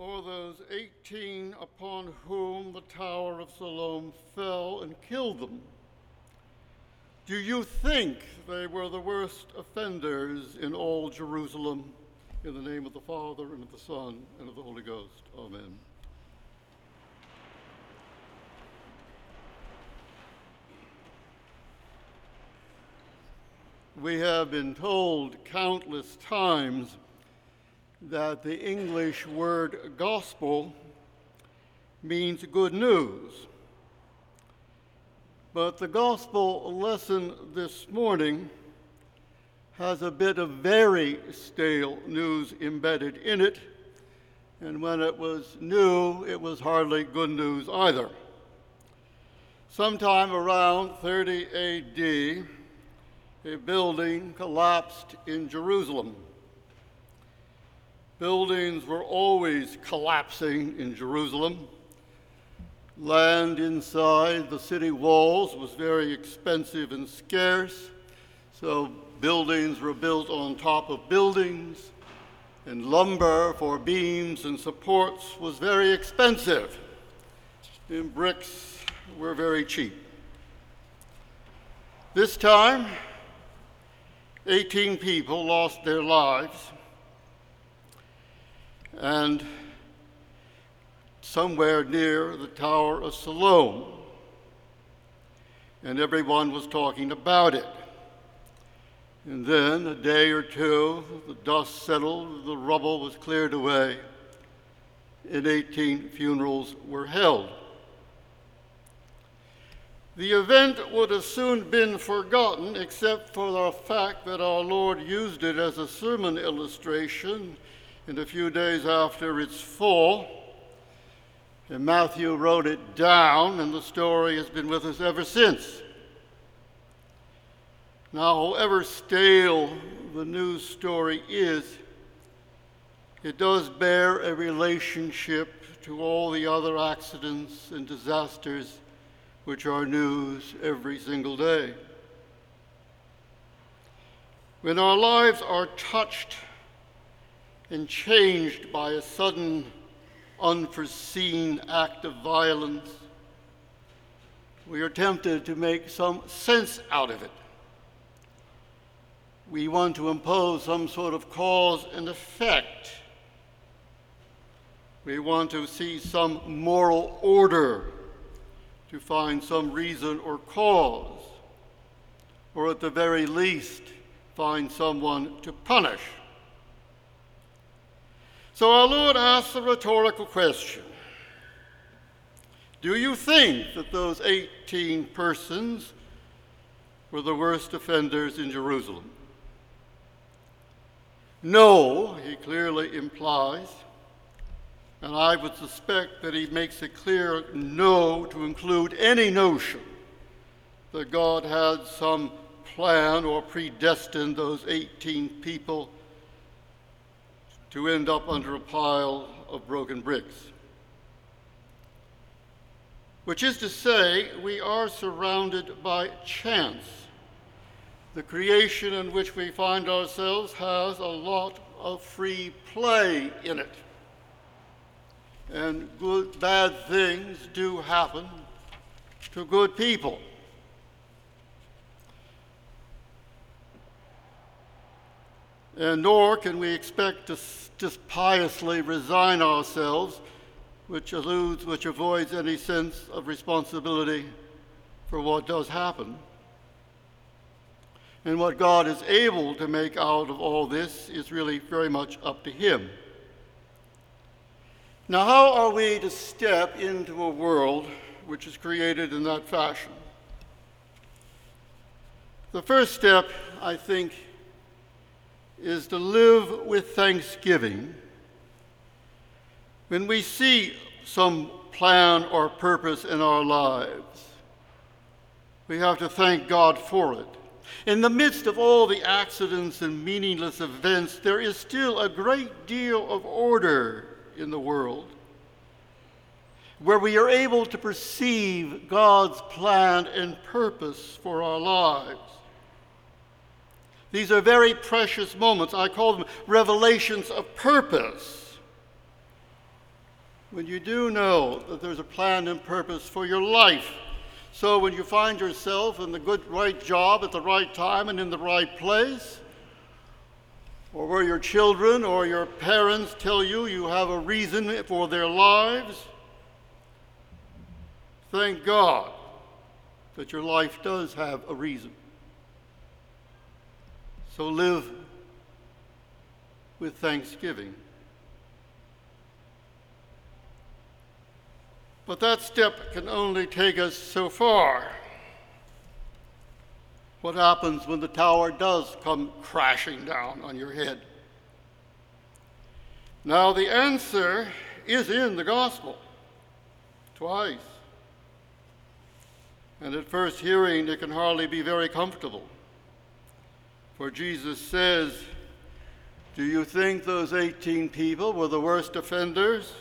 or those 18 upon whom the Tower of Siloam fell and killed them? Do you think they were the worst offenders in all Jerusalem? In the name of the Father, and of the Son, and of the Holy Ghost. Amen. We have been told countless times that the English word gospel means good news. But the gospel lesson this morning has a bit of very stale news embedded in it, and when it was new, it was hardly good news either. Sometime around 30 AD, a building collapsed in Jerusalem. Buildings were always collapsing in Jerusalem. Land inside the city walls was very expensive and scarce, so buildings were built on top of buildings, and lumber for beams and supports was very expensive, and bricks were very cheap. This time, 18 people lost their lives, and somewhere near the Tower of Siloam, and everyone was talking about it. And then, a day or two, the dust settled, the rubble was cleared away, and 18 funerals were held. The event would have soon been forgotten except for the fact that our Lord used it as a sermon illustration in a few days after its fall. And Matthew wrote it down, and the story has been with us ever since. Now, however stale the news story is, it does bear a relationship to all the other accidents and disasters which are news every single day. When our lives are touched and changed by a sudden, unforeseen act of violence, we are tempted to make some sense out of it. We want to impose some sort of cause and effect. We want to see some moral order to find some reason or cause, or at the very least, find someone to punish. So our Lord asks a rhetorical question Do you think that those 18 persons were the worst offenders in Jerusalem? No, he clearly implies. And I would suspect that he makes it clear no to include any notion that God had some plan or predestined those 18 people to end up under a pile of broken bricks. Which is to say, we are surrounded by chance. The creation in which we find ourselves has a lot of free play in it and good, bad things do happen to good people. And nor can we expect to just piously resign ourselves, which eludes, which avoids any sense of responsibility for what does happen. And what God is able to make out of all this is really very much up to Him. Now, how are we to step into a world which is created in that fashion? The first step, I think, is to live with thanksgiving. When we see some plan or purpose in our lives, we have to thank God for it. In the midst of all the accidents and meaningless events, there is still a great deal of order in the world, where we are able to perceive God's plan and purpose for our lives. These are very precious moments. I call them revelations of purpose. when you do know that there's a plan and purpose for your life. So when you find yourself in the good right job at the right time and in the right place, or where your children or your parents tell you you have a reason for their lives, thank God that your life does have a reason. So live with thanksgiving. But that step can only take us so far. What happens when the tower does come crashing down on your head? Now, the answer is in the gospel twice. And at first hearing, it can hardly be very comfortable. For Jesus says, Do you think those 18 people were the worst offenders?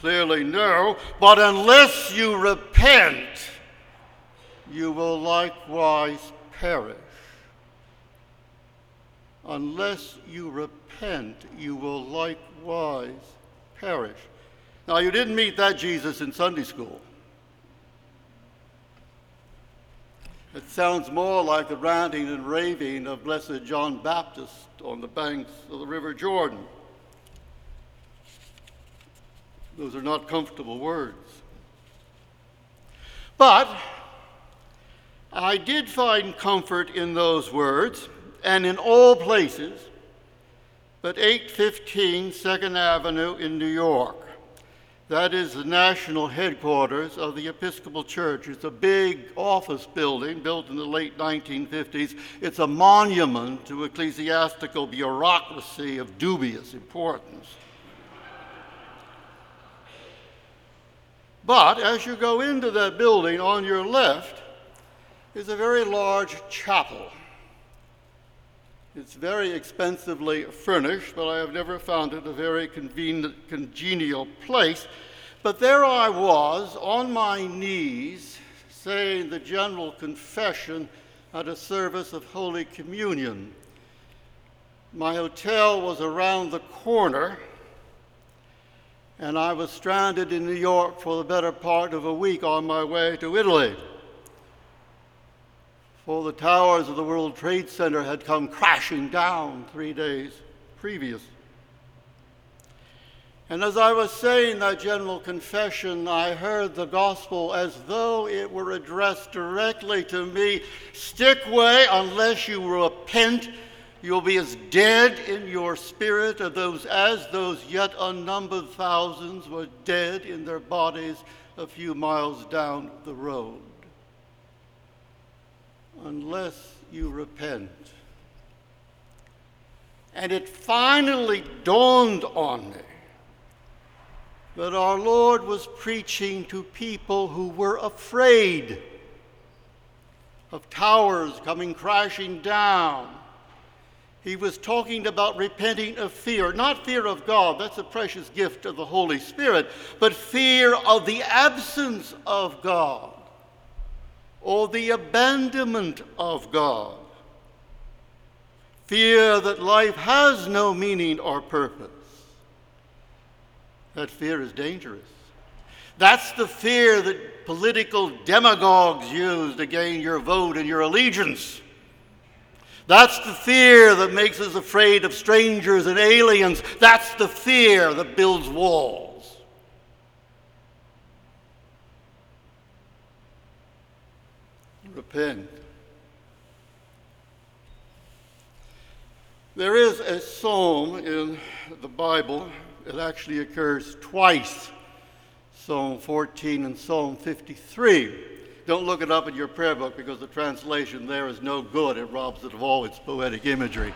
Clearly, no. But unless you repent, you will likewise perish. Unless you repent, you will likewise perish. Now, you didn't meet that Jesus in Sunday school. It sounds more like the ranting and raving of Blessed John Baptist on the banks of the River Jordan. Those are not comfortable words. But I did find comfort in those words and in all places but 815 Second Avenue in New York. That is the national headquarters of the Episcopal Church. It's a big office building built in the late 1950s. It's a monument to ecclesiastical bureaucracy of dubious importance. But as you go into that building on your left is a very large chapel. It's very expensively furnished, but I have never found it a very congenial place. But there I was on my knees saying the general confession at a service of Holy Communion. My hotel was around the corner and I was stranded in New York for the better part of a week on my way to Italy. For the towers of the World Trade Center had come crashing down three days previous. And as I was saying that general confession, I heard the gospel as though it were addressed directly to me Stick way unless you repent You'll be as dead in your spirit as those, as those yet unnumbered thousands were dead in their bodies a few miles down the road. Unless you repent. And it finally dawned on me that our Lord was preaching to people who were afraid of towers coming crashing down he was talking about repenting of fear, not fear of God, that's a precious gift of the Holy Spirit, but fear of the absence of God or the abandonment of God. Fear that life has no meaning or purpose. That fear is dangerous. That's the fear that political demagogues use to gain your vote and your allegiance. That's the fear that makes us afraid of strangers and aliens. That's the fear that builds walls. Repent. There is a psalm in the Bible, it actually occurs twice Psalm 14 and Psalm 53 don't look it up in your prayer book because the translation there is no good. It robs it of all its poetic imagery.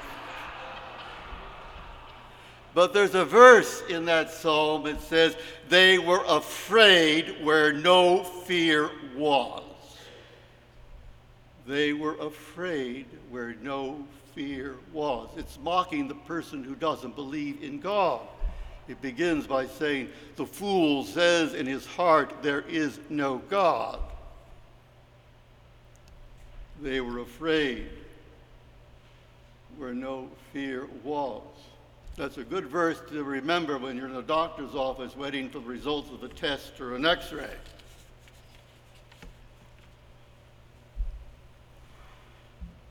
But there's a verse in that psalm that says, They were afraid where no fear was. They were afraid where no fear was. It's mocking the person who doesn't believe in God. It begins by saying, The fool says in his heart, There is no God. They were afraid where no fear was. That's a good verse to remember when you're in a doctor's office waiting for the results of a test or an x ray.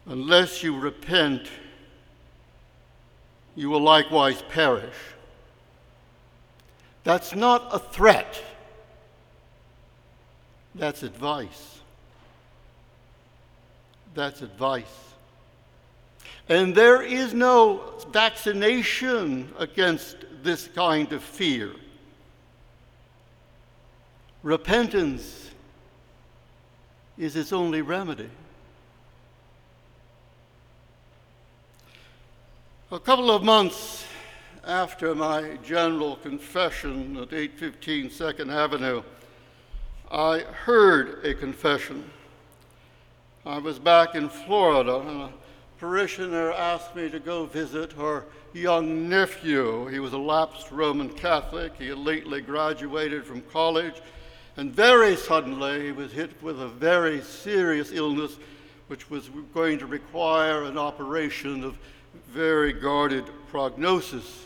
Unless you repent, you will likewise perish. That's not a threat, that's advice. That's advice. And there is no vaccination against this kind of fear. Repentance is its only remedy. A couple of months after my general confession at 815 Second Avenue, I heard a confession. I was back in Florida, and a parishioner asked me to go visit her young nephew. He was a lapsed Roman Catholic. He had lately graduated from college, and very suddenly he was hit with a very serious illness, which was going to require an operation of very guarded prognosis.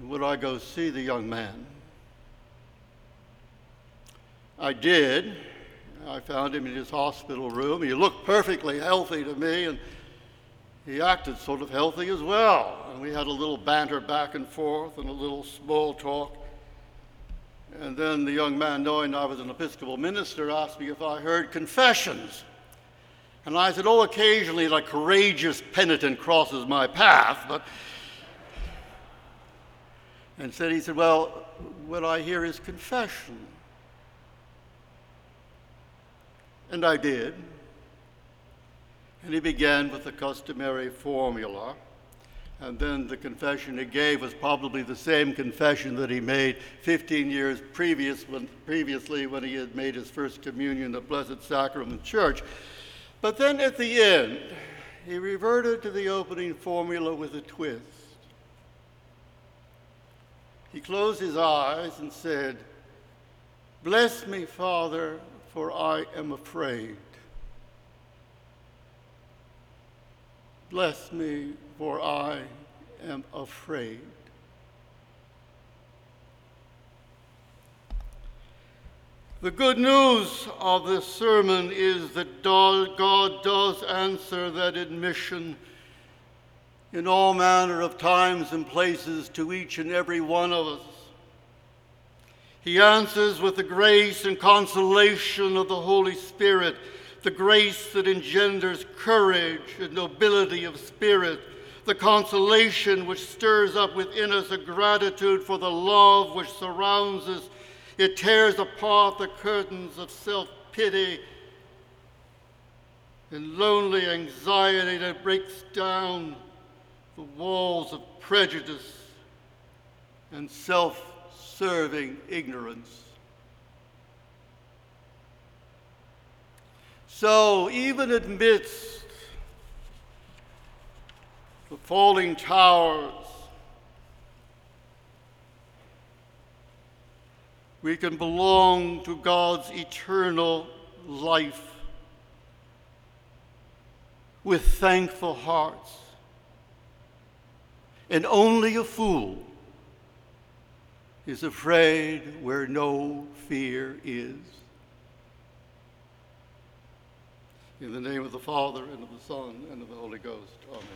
Would I go see the young man? I did. I found him in his hospital room. He looked perfectly healthy to me, and he acted sort of healthy as well. And we had a little banter back and forth and a little small talk. And then the young man, knowing I was an Episcopal minister, asked me if I heard confessions. And I said, Oh, occasionally a courageous penitent crosses my path, but. And said, He said, Well, what I hear is confession. And I did. And he began with the customary formula. And then the confession he gave was probably the same confession that he made 15 years previous when, previously when he had made his first communion at Blessed Sacrament Church. But then at the end, he reverted to the opening formula with a twist. He closed his eyes and said, Bless me, Father, for I am afraid. Bless me, for I am afraid. The good news of this sermon is that God does answer that admission in all manner of times and places to each and every one of us. He answers with the grace and consolation of the Holy Spirit, the grace that engenders courage and nobility of spirit, the consolation which stirs up within us a gratitude for the love which surrounds us it tears apart the curtains of self pity and lonely anxiety that breaks down the walls of prejudice and self serving ignorance. So, even amidst the falling towers we can belong to God's eternal life with thankful hearts. And only a fool is afraid where no fear is. In the name of the Father, and of the Son, and of the Holy Ghost. Amen.